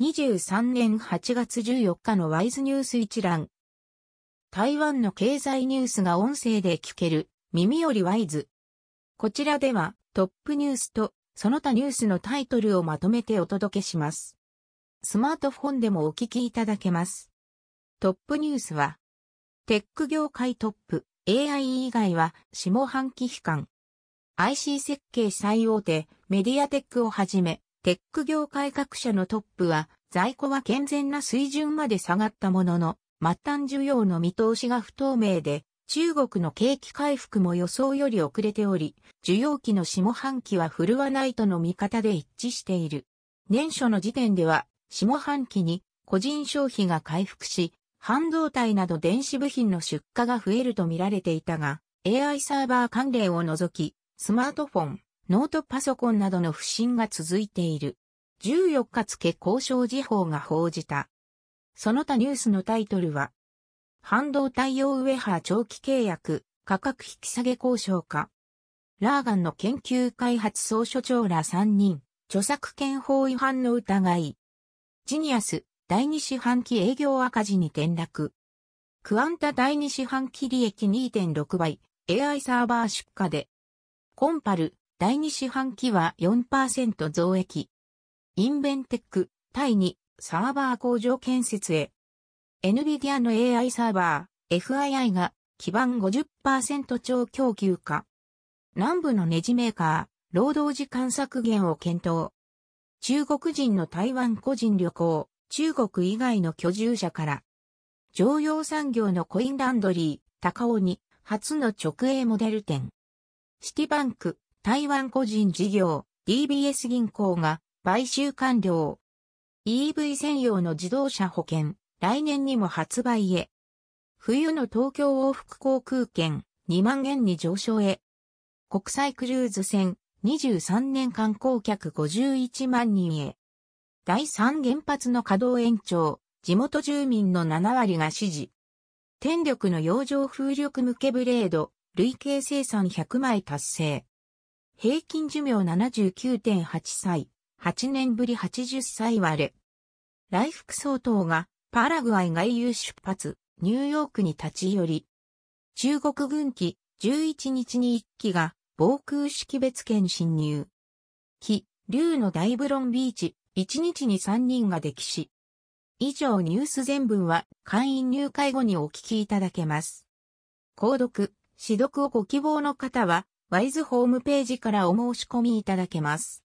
2023年8月14日のワイズニュース一覧。台湾の経済ニュースが音声で聞ける、耳よりワイズ。こちらではトップニュースとその他ニュースのタイトルをまとめてお届けします。スマートフォンでもお聞きいただけます。トップニュースは、テック業界トップ、AI 以外は下半期悲観。IC 設計最大手、メディアテックをはじめ、テック業界各社のトップは、在庫は健全な水準まで下がったものの、末端需要の見通しが不透明で、中国の景気回復も予想より遅れており、需要期の下半期は振るわないとの見方で一致している。年初の時点では、下半期に個人消費が回復し、半導体など電子部品の出荷が増えると見られていたが、AI サーバー関連を除き、スマートフォン、ノートパソコンなどの不振が続いている。14日付交渉時報が報じた。その他ニュースのタイトルは、半導体用ウェハー長期契約、価格引き下げ交渉か。ラーガンの研究開発総所長ら3人、著作権法違反の疑い。ジニアス、第2四半期営業赤字に転落。クアンタ第2四半期利益2.6倍、AI サーバー出荷で。コンパル、第2四半期は4%増益。インベンテック、対にサーバー工場建設へ。NVIDIA の AI サーバー、FII が基盤50%超供給化。南部のネジメーカー、労働時間削減を検討。中国人の台湾個人旅行、中国以外の居住者から。常用産業のコインランドリー、高尾に初の直営モデル店。シティバンク、台湾個人事業、DBS 銀行が買収完了。EV 専用の自動車保険、来年にも発売へ。冬の東京往復航空券2万円に上昇へ。国際クルーズ船23年観光客51万人へ。第3原発の稼働延長、地元住民の7割が支持。電力の洋上風力向けブレード、累計生産100枚達成。平均寿命79.8歳、8年ぶり80歳割れ。来福総統がパラグアイ外遊出発、ニューヨークに立ち寄り。中国軍機11日に1機が防空識別圏侵入。機、竜の大ブロンビーチ、1日に3人が溺死。以上ニュース全文は会員入会後にお聞きいただけます。購読、指読をご希望の方はワイズホームページからお申し込みいただけます。